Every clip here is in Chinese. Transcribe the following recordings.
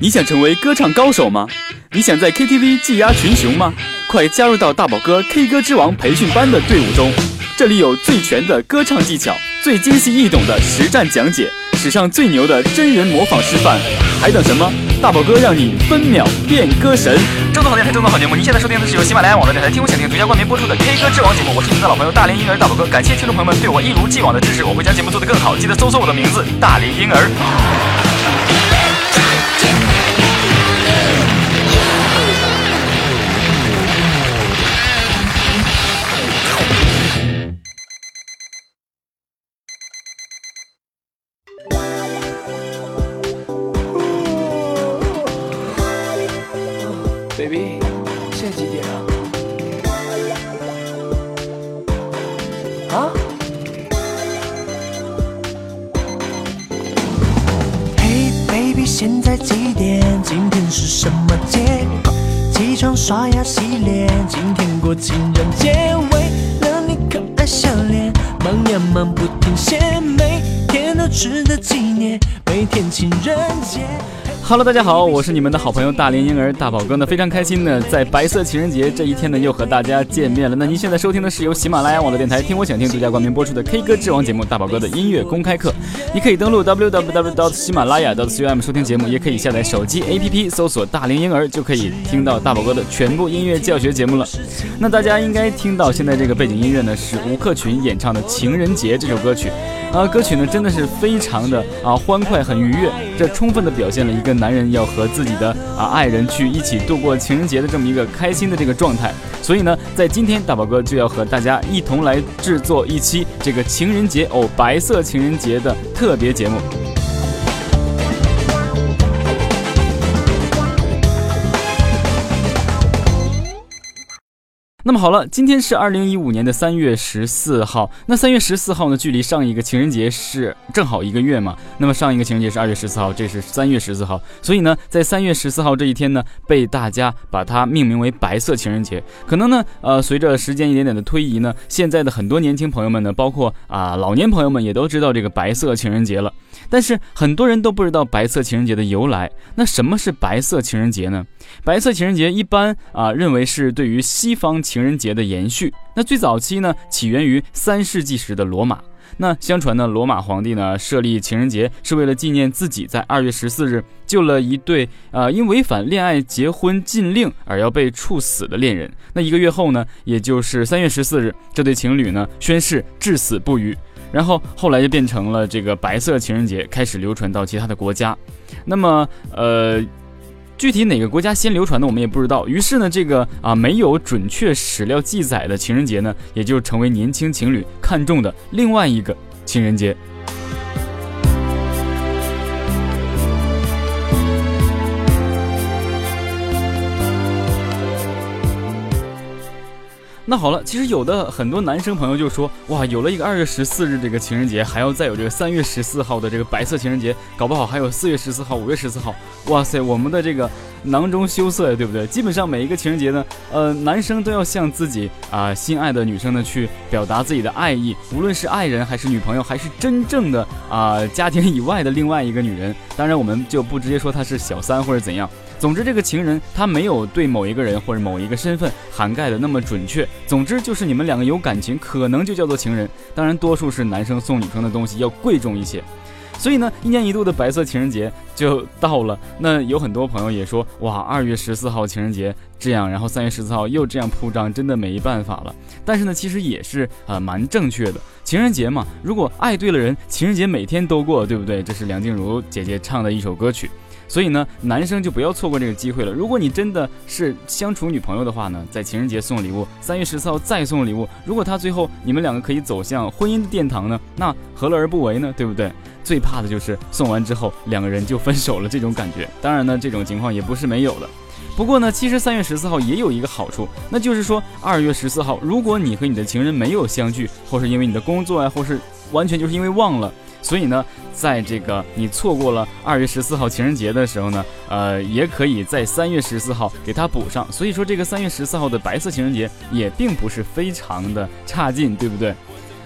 你想成为歌唱高手吗？你想在 KTV 技压群雄吗？快加入到大宝哥 K 歌之王培训班的队伍中，这里有最全的歌唱技巧，最精细易懂的实战讲解，史上最牛的真人模仿示范，还等什么？大宝哥让你分秒变歌神！正宗好电台，正宗好节目。您现在收听的是由喜马拉雅网络电台听我想听独家冠名播出的 K 歌之王节目，我是你们的老朋友大连婴儿大宝哥，感谢听众朋友们对我一如既往的支持，我会将节目做得更好，记得搜索我的名字大连婴儿。baby，现在几点了？啊？嘿、baby，现在几点？今天是什么节？起床刷牙洗脸，今天过情人节。为了你可爱笑脸，忙呀忙不停歇，每天都值得纪念，每天情人节。Hello，大家好，我是你们的好朋友大连婴儿大宝哥呢，非常开心呢，在白色情人节这一天呢，又和大家见面了。那您现在收听的是由喜马拉雅网络电台听我想听独家冠名播出的 K 歌之王节目大宝哥的音乐公开课。你可以登录 www. 喜马拉雅 .com 收听节目，也可以下载手机 APP 搜索大连婴儿，就可以听到大宝哥的全部音乐教学节目了。那大家应该听到现在这个背景音乐呢，是吴克群演唱的《情人节》这首歌曲。啊，歌曲呢真的是非常的啊欢快，很愉悦，这充分的表现了一个男人要和自己的啊爱人去一起度过情人节的这么一个开心的这个状态。所以呢，在今天大宝哥就要和大家一同来制作一期这个情人节哦白色情人节的特别节目。那么好了，今天是二零一五年的三月十四号。那三月十四号呢，距离上一个情人节是正好一个月嘛。那么上一个情人节是二月十四号，这是三月十四号。所以呢，在三月十四号这一天呢，被大家把它命名为白色情人节。可能呢，呃，随着时间一点点的推移呢，现在的很多年轻朋友们呢，包括啊、老年朋友们也都知道这个白色情人节了。但是很多人都不知道白色情人节的由来。那什么是白色情人节呢？白色情人节一般啊、认为是对于西方情人节的延续。那最早期呢，起源于三世纪时的罗马。那相传呢，罗马皇帝呢设立情人节是为了纪念自己在二月十四日救了一对呃因违反恋爱结婚禁令而要被处死的恋人。那一个月后呢，也就是三月十四日，这对情侣呢宣誓至死不渝。然后后来就变成了这个白色情人节，开始流传到其他的国家。那么呃。具体哪个国家先流传的，我们也不知道。于是呢，这个啊没有准确史料记载的情人节呢，也就成为年轻情侣看中的另外一个情人节。那好了，其实有的很多男生朋友就说，哇，有了一个二月十四日这个情人节，还要再有这个三月十四号的这个白色情人节，搞不好还有四月十四号、五月十四号，哇塞，我们的这个囊中羞涩呀，对不对？基本上每一个情人节呢，呃，男生都要向自己啊、心爱的女生呢去表达自己的爱意，无论是爱人还是女朋友，还是真正的啊、家庭以外的另外一个女人。当然，我们就不直接说她是小三或者怎样。总之，这个情人他没有对某一个人或者某一个身份涵盖的那么准确。总之，就是你们两个有感情，可能就叫做情人。当然，多数是男生送女生的东西要贵重一些。所以呢，一年一度的白色情人节就到了。那有很多朋友也说，哇，二月十四号情人节这样，然后三月十四号又这样铺张，真的没办法了。但是呢，其实也是呃蛮正确的。情人节嘛，如果爱对了人，情人节每天都过，对不对？这是梁静茹姐姐唱的一首歌曲。所以呢，男生就不要错过这个机会了。如果你真的是相处女朋友的话呢，在情人节送礼物，三月十四号再送礼物。如果他最后你们两个可以走向婚姻的殿堂呢，那何乐而不为呢？对不对？最怕的就是送完之后两个人就分手了这种感觉。当然呢，这种情况也不是没有的。不过呢，其实三月十四号也有一个好处，那就是说二月十四号，如果你和你的情人没有相聚，或是因为你的工作啊，或是完全就是因为忘了。所以呢，在这个你错过了二月十四号情人节的时候呢，呃，也可以在三月十四号给它补上。所以说，这个三月十四号的白色情人节也并不是非常的差劲，对不对？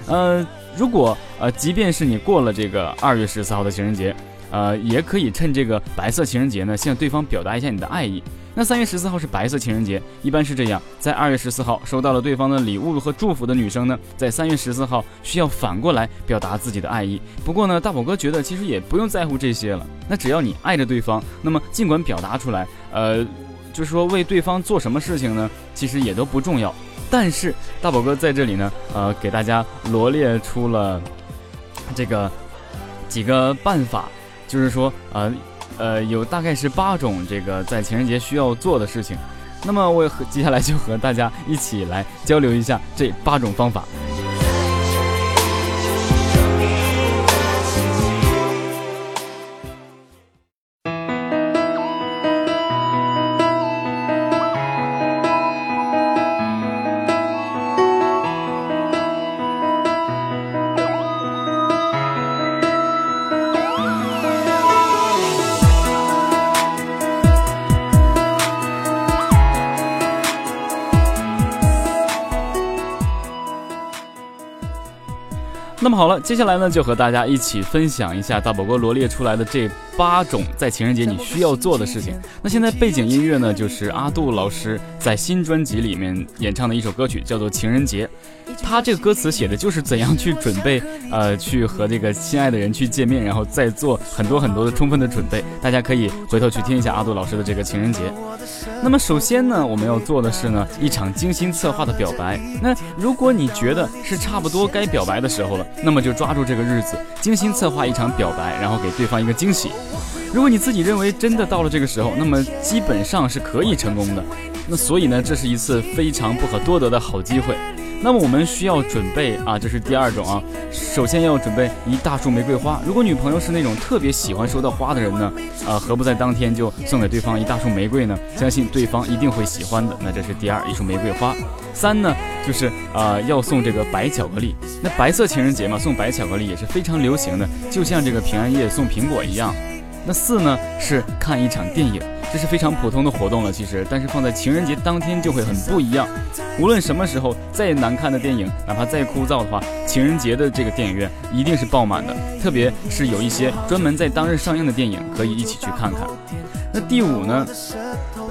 呃，如果呃，即便是你过了这个二月十四号的情人节，呃，也可以趁这个白色情人节呢，向对方表达一下你的爱意。那三月十四号是白色情人节，一般是这样，在二月十四号收到了对方的礼物和祝福的女生呢，在三月十四号需要反过来表达自己的爱意。不过呢，大宝哥觉得其实也不用在乎这些了，那只要你爱着对方，那么尽管表达出来，呃，就是说为对方做什么事情呢，其实也都不重要。但是大宝哥在这里呢，呃，给大家罗列出了这个几个办法，就是说，呃。呃，有大概是八种这个在情人节需要做的事情，那么我和接下来就和大家一起来交流一下这八种方法。那么好了，接下来呢，就和大家一起分享一下大宝哥罗列出来的这八种在情人节你需要做的事情。那现在背景音乐呢，就是阿杜老师在新专辑里面演唱的一首歌曲，叫做《情人节》。他这个歌词写的就是怎样去准备，呃，去和这个心爱的人去见面，然后再做很多很多的充分的准备。大家可以回头去听一下阿杜老师的这个情人节。那么首先呢，我们要做的是呢，一场精心策划的表白。那如果你觉得是差不多该表白的时候了。那么就抓住这个日子，精心策划一场表白，然后给对方一个惊喜。如果你自己认为真的到了这个时候，那么基本上是可以成功的。那所以呢，这是一次非常不可多得的好机会。那么我们需要准备啊，这是第二种啊。首先要准备一大束玫瑰花。如果女朋友是那种特别喜欢收到花的人呢，啊，何不在当天就送给对方一大束玫瑰呢？相信对方一定会喜欢的。那这是第二，一束玫瑰花。三呢，就是啊，要送这个白巧克力。那白色情人节嘛，送白巧克力也是非常流行的，就像这个平安夜送苹果一样。那四呢，是看一场电影。这是非常普通的活动了，其实，但是放在情人节当天就会很不一样。无论什么时候，再难看的电影，哪怕再枯燥的话，情人节的这个电影院一定是爆满的。特别是有一些专门在当日上映的电影，可以一起去看看。那第五呢，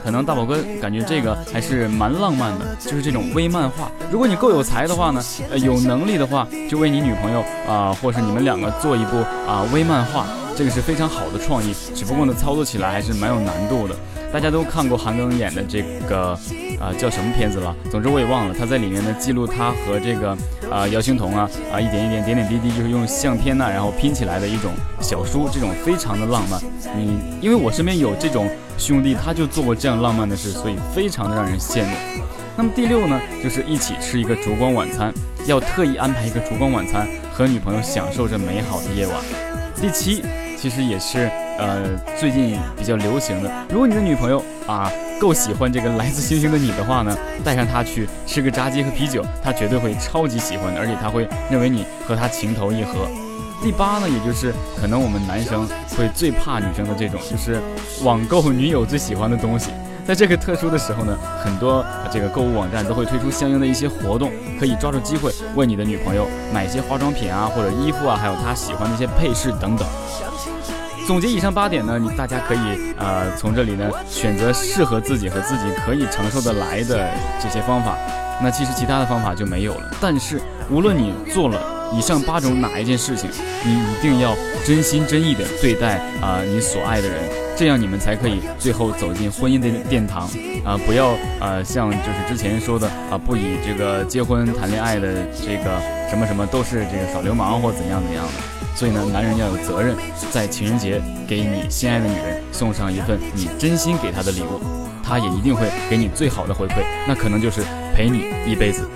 可能大宝哥感觉这个还是蛮浪漫的，就是这种微漫画。如果你够有才的话呢，呃，有能力的话，就为你女朋友啊，或是你们两个做一部啊微漫画。这个是非常好的创意，只不过呢，操作起来还是蛮有难度的。大家都看过韩庚演的这个啊叫什么片子了？总之我也忘了。他在里面呢记录他和这个啊姚星彤啊啊一点一点点点滴滴，就是用相片呐然后拼起来的一种小书，这种非常的浪漫。你因为我身边有这种兄弟，他就做过这样浪漫的事，所以非常的让人羡慕。那么第六呢，就是一起吃一个烛光晚餐，要特意安排一个烛光晚餐，和女朋友享受这美好的夜晚。第七。其实也是，呃，最近比较流行的。如果你的女朋友啊够喜欢这个来自星星的你的话呢，带上她去吃个炸鸡和啤酒，她绝对会超级喜欢的，而且她会认为你和她情投意合。第八呢，也就是可能我们男生会最怕女生的这种，就是网购女友最喜欢的东西。在这个特殊的时候呢，很多这个购物网站都会推出相应的一些活动，可以抓住机会为你的女朋友买一些化妆品啊，或者衣服啊，还有她喜欢的一些配饰等等。总结以上八点呢，你大家可以呃从这里呢选择适合自己和自己可以承受得来的这些方法。那其实其他的方法就没有了。但是无论你做了以上八种哪一件事情，你一定要真心真意的对待啊你所爱的人，这样你们才可以最后走进婚姻的殿堂啊！不要呃像就是之前说的啊，不以这个结婚谈恋爱的这个什么什么都是这个耍流氓或怎样怎样的。所以呢，男人要有责任，在情人节给你心爱的女人送上一份你真心给她的礼物，她也一定会给你最好的回馈，那可能就是陪你一辈子。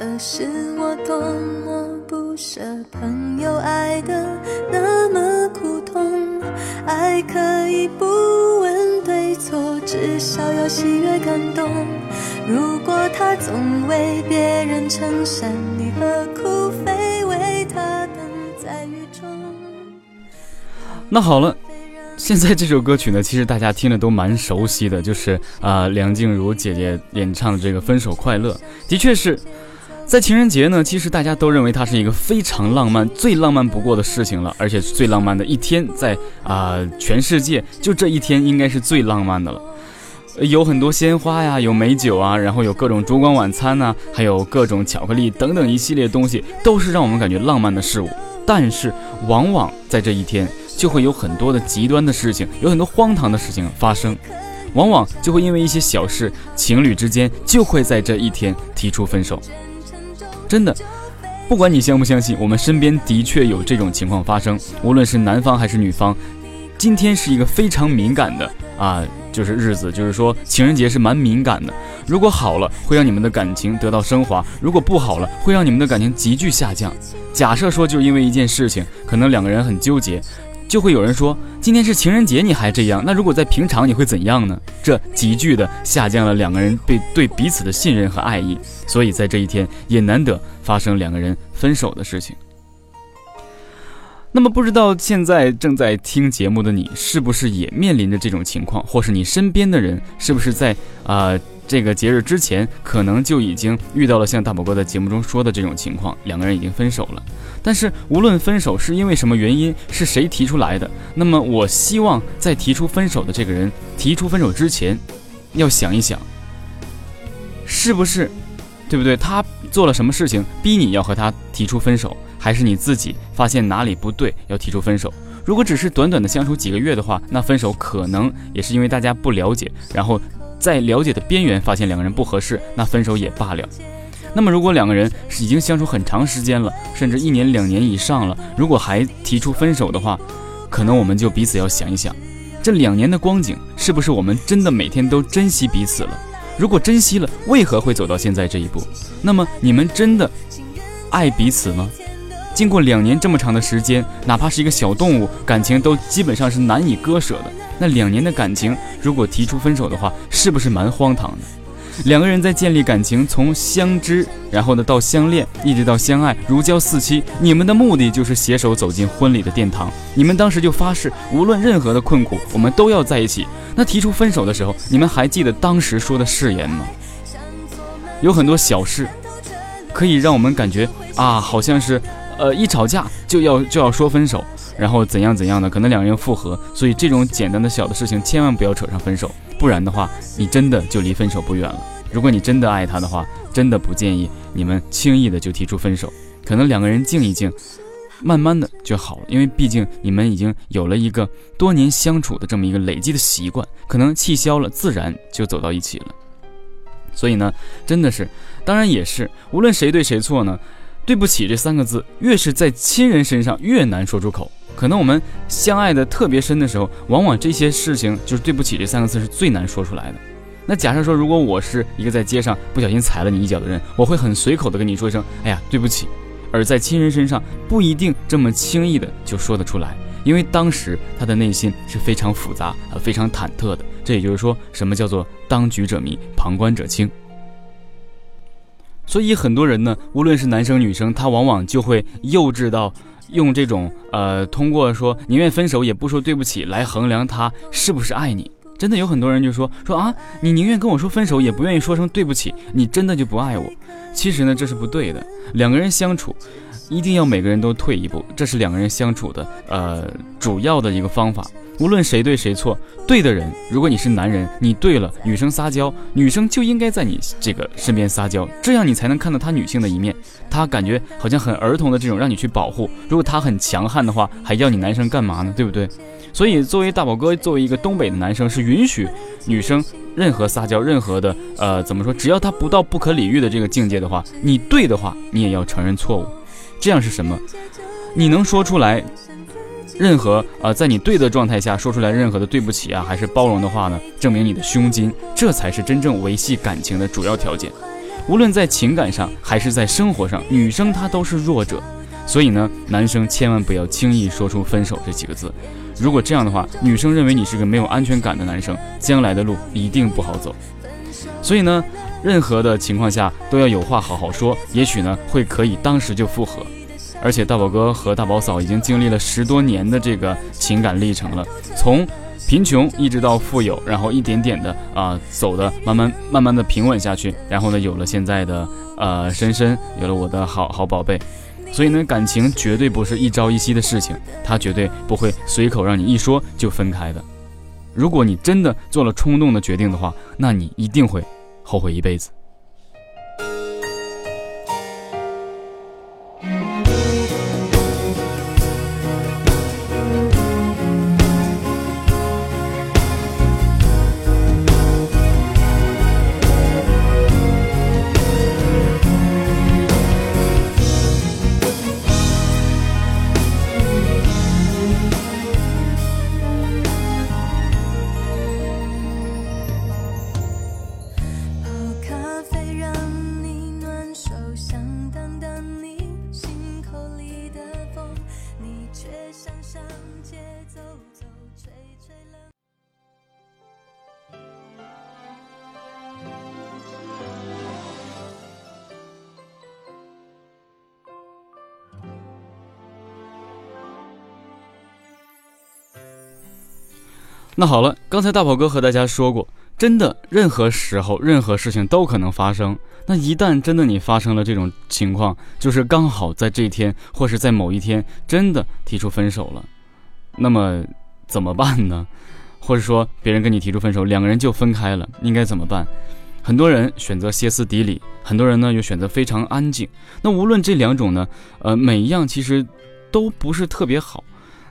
可是我多么不舍，朋友爱的那么苦痛，爱可以不问对错，至少要喜悦感动。如果他总为别人撑伞，你何苦非为他等在雨中？那好了，现在这首歌曲呢，其实大家听着都蛮熟悉的，就是啊，梁静茹姐姐演唱的这个《分手快乐》，的确是。在情人节呢。其实大家都认为它是一个非常浪漫、最浪漫不过的事情了，而且是最浪漫的一天，在啊全世界就这一天应该是最浪漫的了。有很多鲜花呀，有美酒啊，然后有各种烛光晚餐呐，还有各种巧克力等等一系列东西，都是让我们感觉浪漫的事物。但是往往在这一天。就会有很多的极端的事情，有很多荒唐的事情发生，往往就会因为一些小事，情侣之间就会在这一天提出分手。真的，不管你相不相信，我们身边的确有这种情况发生。无论是男方还是女方，今天是一个非常敏感的啊，就是日子，就是说情人节是蛮敏感的。如果好了，会让你们的感情得到升华；如果不好了，会让你们的感情急剧下降。假设说，就因为一件事情，可能两个人很纠结。就会有人说，今天是情人节，你还这样？那如果在平常，你会怎样呢？这急剧的下降了两个人对对彼此的信任和爱意，所以在这一天也难得发生两个人分手的事情。那么，不知道现在正在听节目的你，是不是也面临着这种情况，或是你身边的人，是不是在啊？这个节日之前，可能就已经遇到了像大宝哥在节目中说的这种情况，两个人已经分手了。但是无论分手是因为什么原因，是谁提出来的，那么我希望在提出分手的这个人提出分手之前，要想一想，是不是，对不对？他做了什么事情逼你要和他提出分手，还是你自己发现哪里不对要提出分手？如果只是短短的相处几个月的话，那分手可能也是因为大家不了解，然后。在了解的边缘发现两个人不合适，那分手也罢了。那么如果两个人已经相处很长时间了，甚至一年两年以上了，如果还提出分手的话，可能我们就彼此要想一想，这两年的光景是不是我们真的每天都珍惜彼此了？如果珍惜了，为何会走到现在这一步？那么你们真的爱彼此吗？经过两年这么长的时间，哪怕是一个小动物，感情都基本上是难以割舍的。那两年的感情，如果提出分手的话，是不是蛮荒唐的？两个人在建立感情，从相知，然后呢到相恋，一直到相爱，如胶似漆。你们的目的就是携手走进婚礼的殿堂。你们当时就发誓，无论任何的困苦，我们都要在一起。那提出分手的时候，你们还记得当时说的誓言吗？有很多小事，可以让我们感觉啊，好像是，呃，一吵架就要就要说分手。然后怎样怎样的，可能两个人复合，所以这种简单的小的事情千万不要扯上分手，不然的话，你真的就离分手不远了。如果你真的爱他的话，真的不建议你们轻易的就提出分手，可能两个人静一静，慢慢的就好了，因为毕竟你们已经有了一个多年相处的这么一个累积的习惯，可能气消了，自然就走到一起了。所以呢，真的是，当然也是，无论谁对谁错呢，对不起这三个字，越是在亲人身上越难说出口。可能我们相爱的特别深的时候，往往这些事情就是对不起这三个字是最难说出来的。那假设说，如果我是一个在街上不小心踩了你一脚的人，我会很随口的跟你说一声“哎呀，对不起”。而在亲人身上，不一定这么轻易的就说得出来，因为当时他的内心是非常复杂啊非常忐忑的。这也就是说，什么叫做当局者迷，旁观者清。所以很多人呢，无论是男生女生，他往往就会幼稚到。用这种呃，通过说宁愿分手也不说对不起来衡量他是不是爱你，真的有很多人就说说啊，你宁愿跟我说分手也不愿意说声对不起，你真的就不爱我？其实呢，这是不对的。两个人相处，一定要每个人都退一步，这是两个人相处的呃主要的一个方法。无论谁对谁错，对的人，如果你是男人，你对了，女生撒娇，女生就应该在你这个身边撒娇，这样你才能看到她女性的一面。她感觉好像很儿童的这种，让你去保护。如果她很强悍的话，还要你男生干嘛呢？对不对？所以作为大宝哥，作为一个东北的男生，是允许女生任何撒娇，任何的呃怎么说，只要她不到不可理喻的这个境界的话，你对的话，你也要承认错误。这样是什么？你能说出来？任何啊，在你对的状态下说出来任何的对不起啊，还是包容的话呢，证明你的胸襟，这才是真正维系感情的主要条件。无论在情感上还是在生活上，女生她都是弱者。所以呢，男生千万不要轻易说出分手这几个字。如果这样的话，女生认为你是个没有安全感的男生，将来的路一定不好走。所以呢，任何的情况下都要有话好好说，也许呢会可以当时就复合。而且大宝哥和大宝嫂已经经历了十多年的这个情感历程了，从贫穷一直到富有，然后一点点的啊走的慢慢慢慢的平稳下去，然后呢有了现在的呃深深，有了我的好好宝贝。所以呢，感情绝对不是一朝一夕的事情，它绝对不会随口让你一说就分开的。如果你真的做了冲动的决定的话，那你一定会后悔一辈子。那好了，刚才大宝哥和大家说过，真的任何时候、任何事情都可能发生。那一旦真的你发生了这种情况，就是刚好在这一天，或是在某一天，真的提出分手了，那么怎么办呢？或者说别人跟你提出分手，两个人就分开了，应该怎么办？很多人选择歇斯底里，很多人呢又选择非常安静。那无论这两种呢，呃，每一样其实都不是特别好。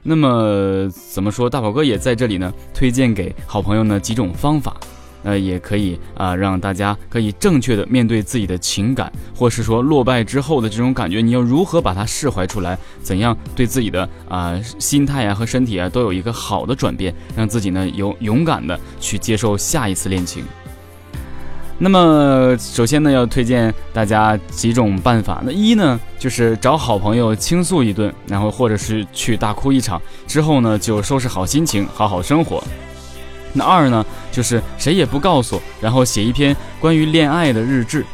那么怎么说？大宝哥也在这里呢，推荐给好朋友呢几种方法，呃，也可以啊，让大家可以正确的面对自己的情感，或是说落败之后的这种感觉，你要如何把它释怀出来？怎样对自己的啊心态啊和身体啊都有一个好的转变，让自己呢有勇敢的去接受下一次恋情？那么，首先呢，要推荐大家几种办法。那一呢，就是找好朋友倾诉一顿，然后或者是去大哭一场，之后呢，就收拾好心情，好好生活。那二呢，就是谁也不告诉，然后写一篇关于恋爱的日志。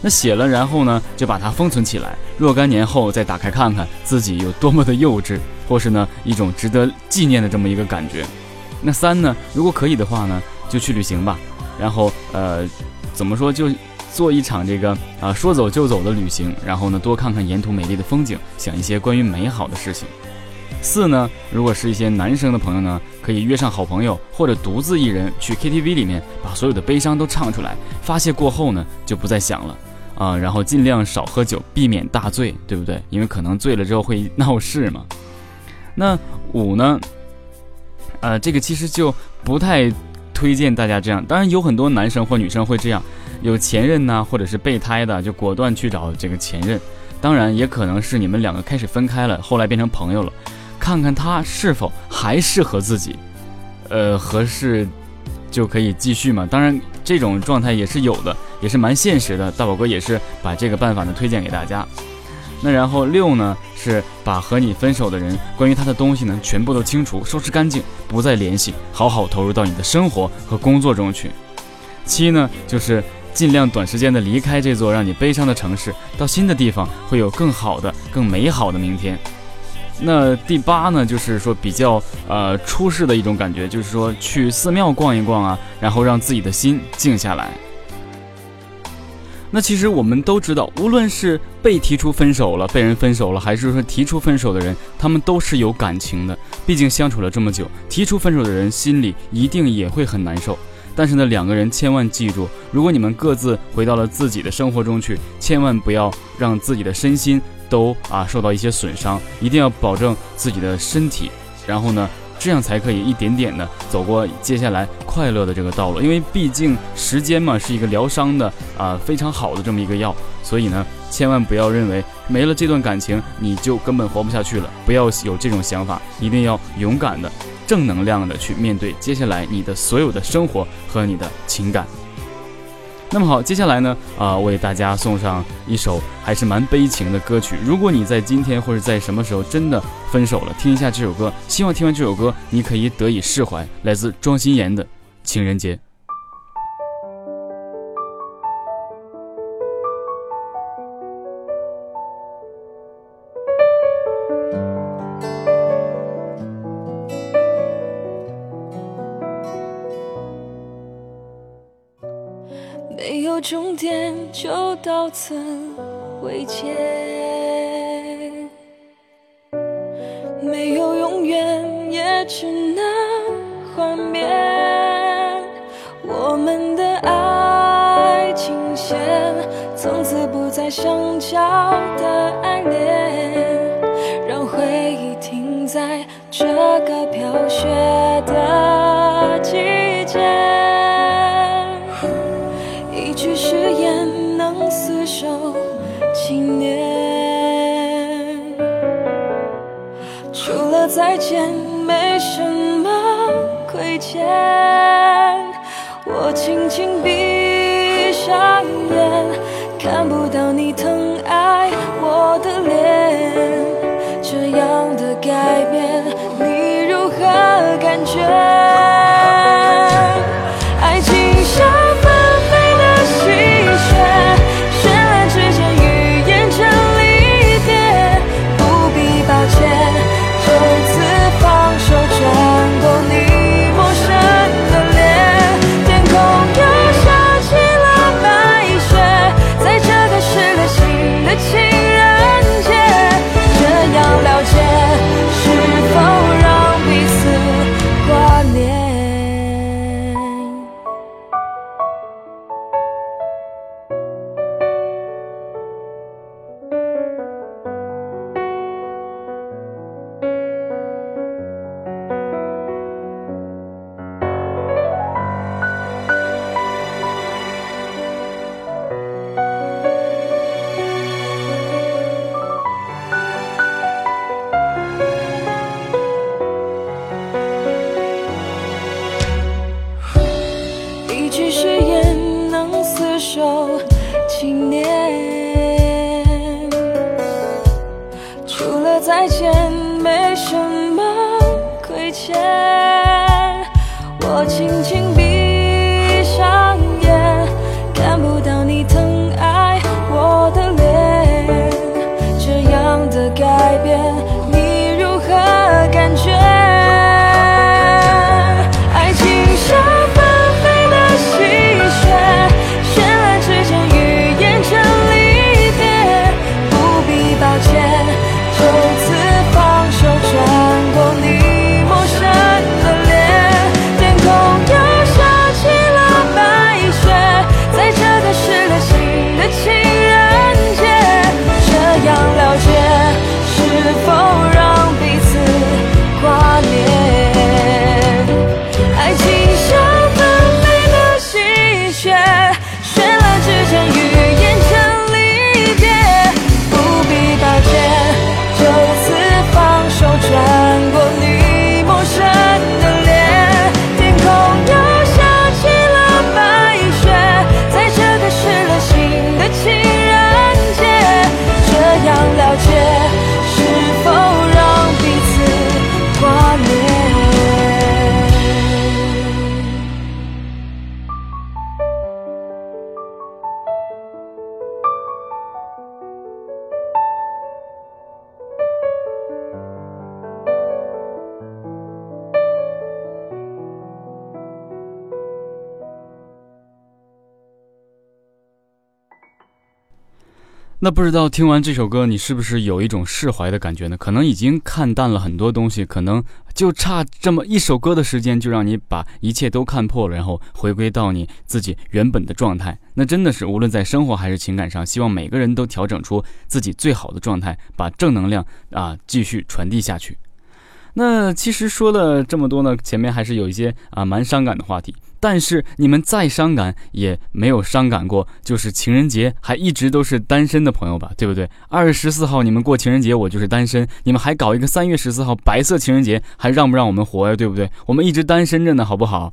那写了，然后呢，就把它封存起来，若干年后再打开看看，自己有多么的幼稚，或是呢，一种值得纪念的这么一个感觉。那三呢，如果可以的话呢，就去旅行吧。然后，呃，怎么说就做一场这个啊说走就走的旅行，然后呢多看看沿途美丽的风景，想一些关于美好的事情。四呢，如果是一些男生的朋友呢，可以约上好朋友或者独自一人去 KTV 里面，把所有的悲伤都唱出来，发泄过后呢就不再想了啊，然后尽量少喝酒，避免大醉，对不对？因为可能醉了之后会闹事嘛。那五呢，呃，这个其实就不太。推荐大家这样，当然有很多男生或女生会这样，有前任呢，或者是备胎的，就果断去找这个前任。当然，也可能是你们两个开始分开了，后来变成朋友了，看看他是否还适合自己，呃，合适就可以继续嘛。当然，这种状态也是有的，也是蛮现实的。大宝哥也是把这个办法呢推荐给大家。那然后六呢，是把和你分手的人关于他的东西呢全部都清除、收拾干净，不再联系，好好投入到你的生活和工作中去。七呢，就是尽量短时间的离开这座让你悲伤的城市，到新的地方会有更好的、更美好的明天。那第八呢，就是说比较呃出世的一种感觉，就是说去寺庙逛一逛啊，然后让自己的心静下来。那其实我们都知道，无论是被提出分手了、被人分手了，还是说提出分手的人，他们都是有感情的。毕竟相处了这么久，提出分手的人心里一定也会很难受。但是呢，两个人千万记住，如果你们各自回到了自己的生活中去，千万不要让自己的身心都啊受到一些损伤，一定要保证自己的身体。然后呢？这样才可以一点点的走过接下来快乐的这个道路，因为毕竟时间嘛是一个疗伤的啊非常好的这么一个药，所以呢千万不要认为没了这段感情你就根本活不下去了，不要有这种想法，一定要勇敢的、正能量的去面对接下来你的所有的生活和你的情感。那么好，接下来呢，啊，为大家送上一首还是蛮悲情的歌曲。如果你在今天或者在什么时候真的分手了，听一下这首歌，希望听完这首歌你可以得以释怀。来自庄心妍的《情人节》。没有终点，就到此为结。没有永远，也只能幻灭。我们的爱情线，从此不再相交的爱恋，让回忆停在这个飘雪的再见，没什么亏欠。那不知道听完这首歌，你是不是有一种释怀的感觉呢？可能已经看淡了很多东西，可能就差这么一首歌的时间，就让你把一切都看破了，然后回归到你自己原本的状态。那真的是无论在生活还是情感上，希望每个人都调整出自己最好的状态，把正能量啊继续传递下去。那其实说了这么多呢，前面还是有一些啊蛮伤感的话题。但是你们再伤感也没有伤感过，就是情人节还一直都是单身的朋友吧，对不对？二月十四号你们过情人节，我就是单身，你们还搞一个三月十四号白色情人节，还让不让我们活呀？对不对？我们一直单身着呢，好不好？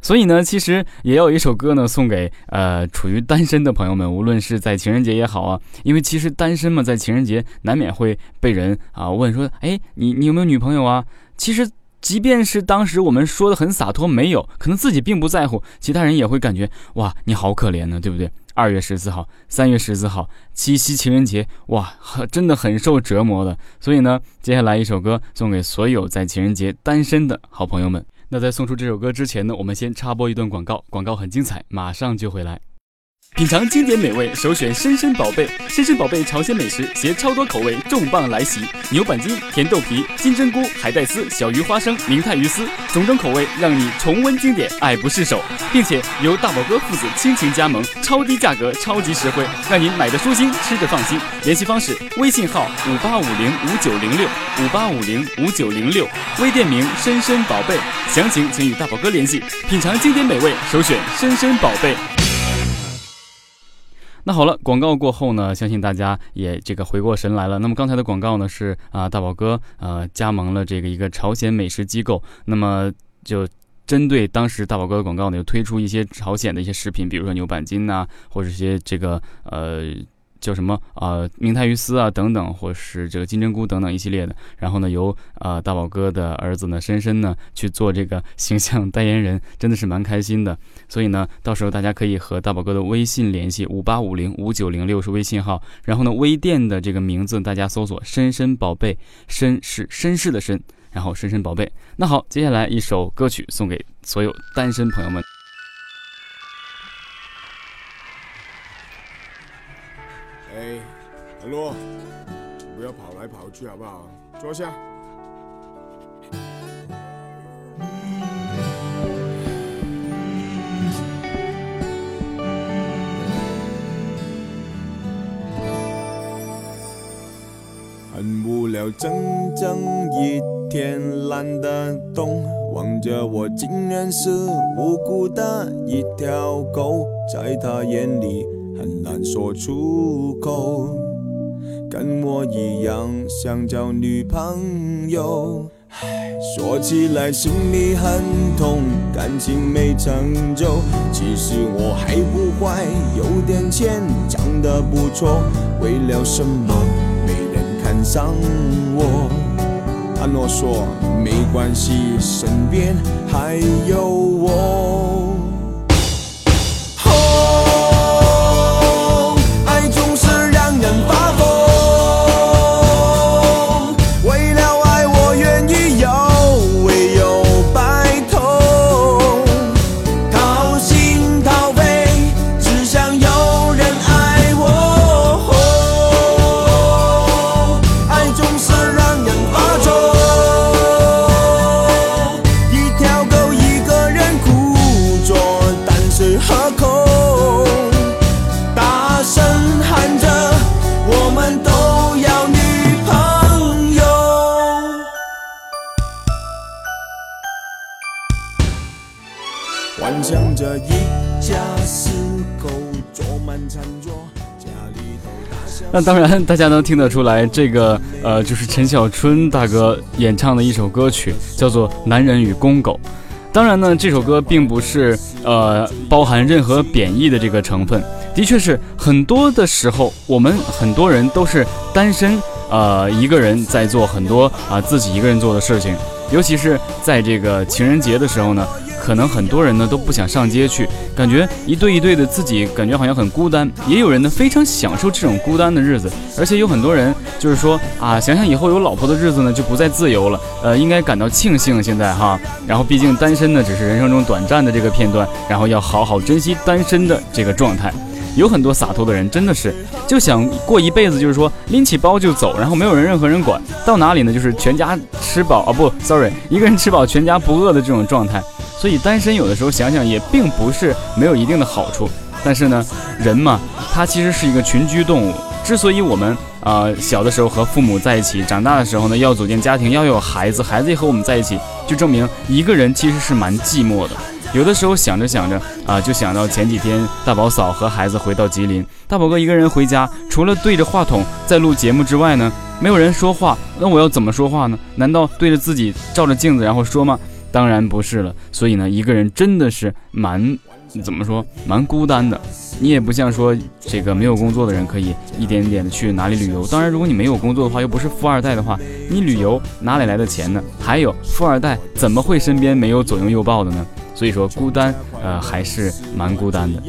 所以呢，其实也有一首歌呢，送给呃处于单身的朋友们，无论是在情人节也好啊，因为其实单身嘛，在情人节难免会被人啊问说，哎，你你有没有女朋友啊？其实。即便是当时我们说的很洒脱，没有，可能自己并不在乎，其他人也会感觉哇，你好可怜呢，对不对？二月十四号、三月十四号，七夕情人节，哇，真的很受折磨的。所以呢，接下来一首歌送给所有在情人节单身的好朋友们。那在送出这首歌之前呢，我们先插播一段广告，广告很精彩，马上就回来。品尝经典美味，首选深深宝贝。深深宝贝朝鲜美食携超多口味重磅来袭，牛板筋、甜豆皮、金针菇、海带丝、小鱼花生、明太鱼丝，种种口味让你重温经典，爱不释手。并且由大宝哥父子倾情加盟，超低价格，超级实惠，让您买的舒心，吃的放心。联系方式：微信号五八五零五九零六五八五零五九零六，微店名深深宝贝。详情请与大宝哥联系。品尝经典美味，首选深深宝贝。那好了，广告过后呢，相信大家也这个回过神来了。那么刚才的广告呢是啊，大宝哥呃加盟了这个一个朝鲜美食机构，那么就针对当时大宝哥的广告呢，又推出一些朝鲜的一些食品，比如说牛板筋呐，或者一些这个呃。叫什么啊？明太鱼丝啊，等等，或是这个金针菇等等一系列的。然后呢，由啊大宝哥的儿子呢，深深呢去做这个形象代言人，真的是蛮开心的。所以呢，到时候大家可以和大宝哥的微信联系，五八五零五九零六是微信号。然后呢，微店的这个名字大家搜索“深深宝贝”，绅是绅士的绅，然后深深宝贝。那好，接下来一首歌曲送给所有单身朋友们。哎，阿洛，不要跑来跑去好不好？坐下。很无聊，整整一天懒得动，望着我竟然是无辜的一条狗，在他眼里。很难说出口，跟我一样想交女朋友。说起来心里很痛，感情没成就。其实我还不坏，有点钱，长得不错。为了什么没人看上我？阿诺说没关系，身边还有我。人。那当然，大家能听得出来，这个呃，就是陈小春大哥演唱的一首歌曲，叫做《男人与公狗》。当然呢，这首歌并不是呃包含任何贬义的这个成分。的确是很多的时候，我们很多人都是单身，呃，一个人在做很多啊自己一个人做的事情，尤其是在这个情人节的时候呢。可能很多人呢都不想上街去，感觉一对一对的自己感觉好像很孤单。也有人呢非常享受这种孤单的日子，而且有很多人就是说啊，想想以后有老婆的日子呢就不再自由了，呃，应该感到庆幸现在哈。然后毕竟单身呢只是人生中短暂的这个片段，然后要好好珍惜单身的这个状态。有很多洒脱的人真的是就想过一辈子，就是说拎起包就走，然后没有人任何人管，到哪里呢就是全家吃饱啊不，sorry，一个人吃饱全家不饿的这种状态。所以单身有的时候想想也并不是没有一定的好处，但是呢，人嘛，他其实是一个群居动物。之所以我们啊小的时候和父母在一起，长大的时候呢要组建家庭，要有孩子，孩子也和我们在一起，就证明一个人其实是蛮寂寞的。有的时候想着想着啊，就想到前几天大宝嫂和孩子回到吉林，大宝哥一个人回家，除了对着话筒在录节目之外呢，没有人说话。那我要怎么说话呢？难道对着自己照着镜子然后说吗？当然不是了。所以呢，一个人真的是蛮怎么说，蛮孤单的。你也不像说这个没有工作的人可以一点点的去哪里旅游。当然，如果你没有工作的话，又不是富二代的话，你旅游哪里来的钱呢？还有，富二代怎么会身边没有左拥右抱的呢？所以说，孤单，呃，还是蛮孤单的。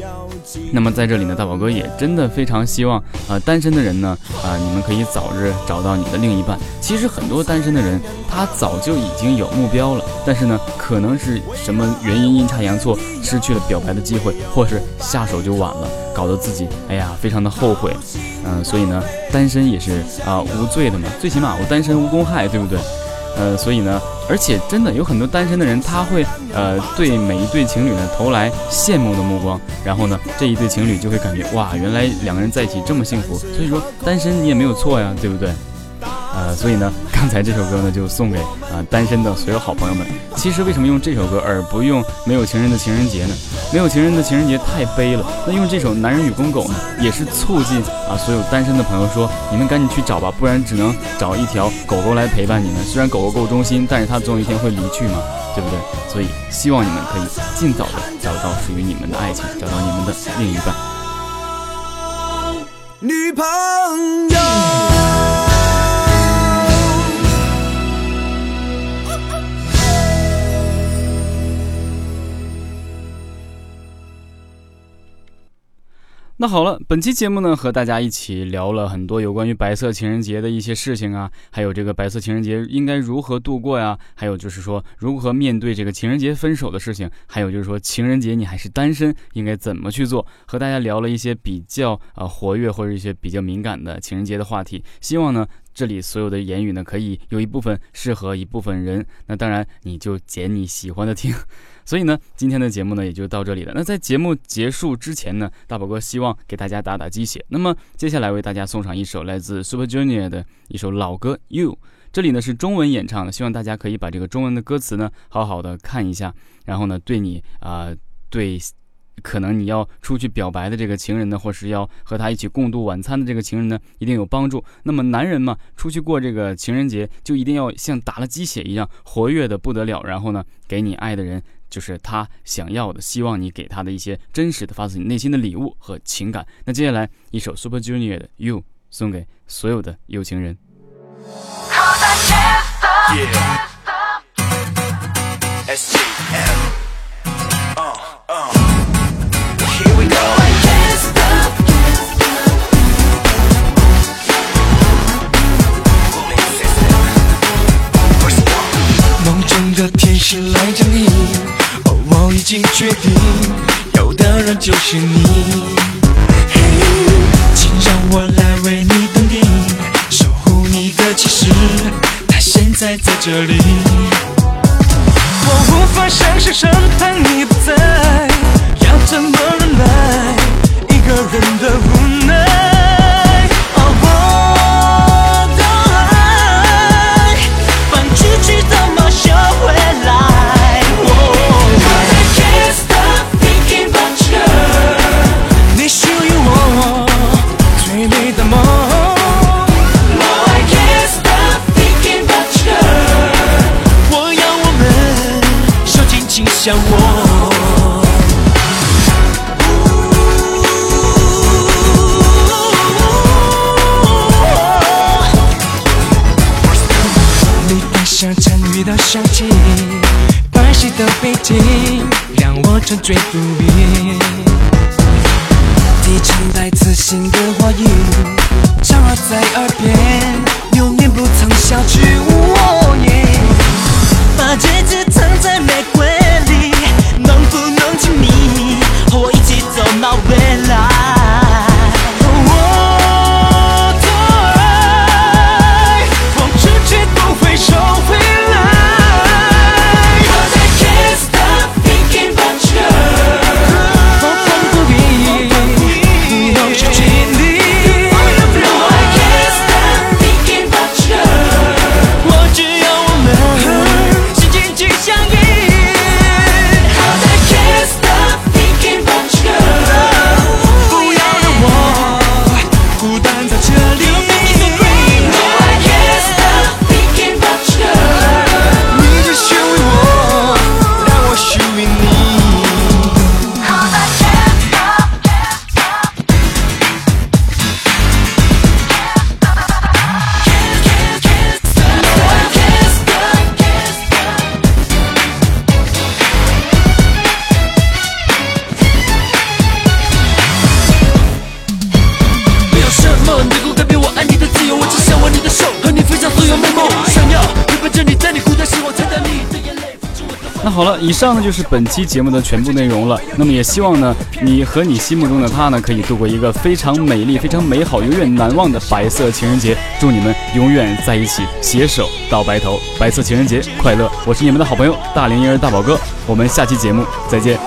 那么在这里呢，大宝哥也真的非常希望，呃，单身的人呢，啊，你们可以早日找到你的另一半。其实很多单身的人，他早就已经有目标了，但是呢，可能是什么原因阴差阳错，失去了表白的机会，或是下手就晚了，搞得自己哎呀非常的后悔。嗯，所以呢，单身也是啊无罪的嘛，最起码我单身无公害，对不对？呃，所以呢，而且真的有很多单身的人，他会呃对每一对情侣呢投来羡慕的目光，然后呢，这一对情侣就会感觉哇，原来两个人在一起这么幸福。所以说，单身你也没有错呀，对不对？呃，所以呢，刚才这首歌呢就送给啊单身的所有好朋友们。其实为什么用这首歌而不用没有情人的情人节呢？没有情人的情人节太悲了。那用这首《男人与公狗》呢，也是促进啊所有单身的朋友说，你们赶紧去找吧，不然只能找一条狗狗来陪伴你们。虽然狗狗够忠心，但是它总有一天会离去嘛，对不对？所以希望你们可以尽早的找到属于你们的爱情，找到你们的另一半。女朋友。那好了，本期节目呢，和大家一起聊了很多有关于白色情人节的一些事情啊，还有这个白色情人节应该如何度过呀？还有就是说如何面对这个情人节分手的事情，还有就是说情人节你还是单身，应该怎么去做？和大家聊了一些比较呃活跃或者一些比较敏感的情人节的话题。希望呢，这里所有的言语呢，可以有一部分适合一部分人。那当然，你就捡你喜欢的听。所以呢，今天的节目呢也就到这里了。那在节目结束之前呢，大宝哥希望给大家打打鸡血。那么接下来为大家送上一首来自 Super Junior 的一首老歌《You》，这里呢是中文演唱的，希望大家可以把这个中文的歌词呢好好的看一下，然后呢对你啊对。可能你要出去表白的这个情人呢，或是要和他一起共度晚餐的这个情人呢，一定有帮助。那么男人嘛，出去过这个情人节，就一定要像打了鸡血一样活跃的不得了。然后呢，给你爱的人，就是他想要的，希望你给他的一些真实的、发自你内心的礼物和情感。那接下来一首 Super Junior 的《You》送给所有的有情人。梦经决定，有的人就是你。嘿，请让我来为你登顶，守护你的骑士，他现在在这里。我无法想象审判你不在，让以上呢就是本期节目的全部内容了。那么也希望呢，你和你心目中的他呢，可以度过一个非常美丽、非常美好、永远难忘的白色情人节。祝你们永远在一起，携手到白头，白色情人节快乐！我是你们的好朋友大龄婴儿大宝哥，我们下期节目再见。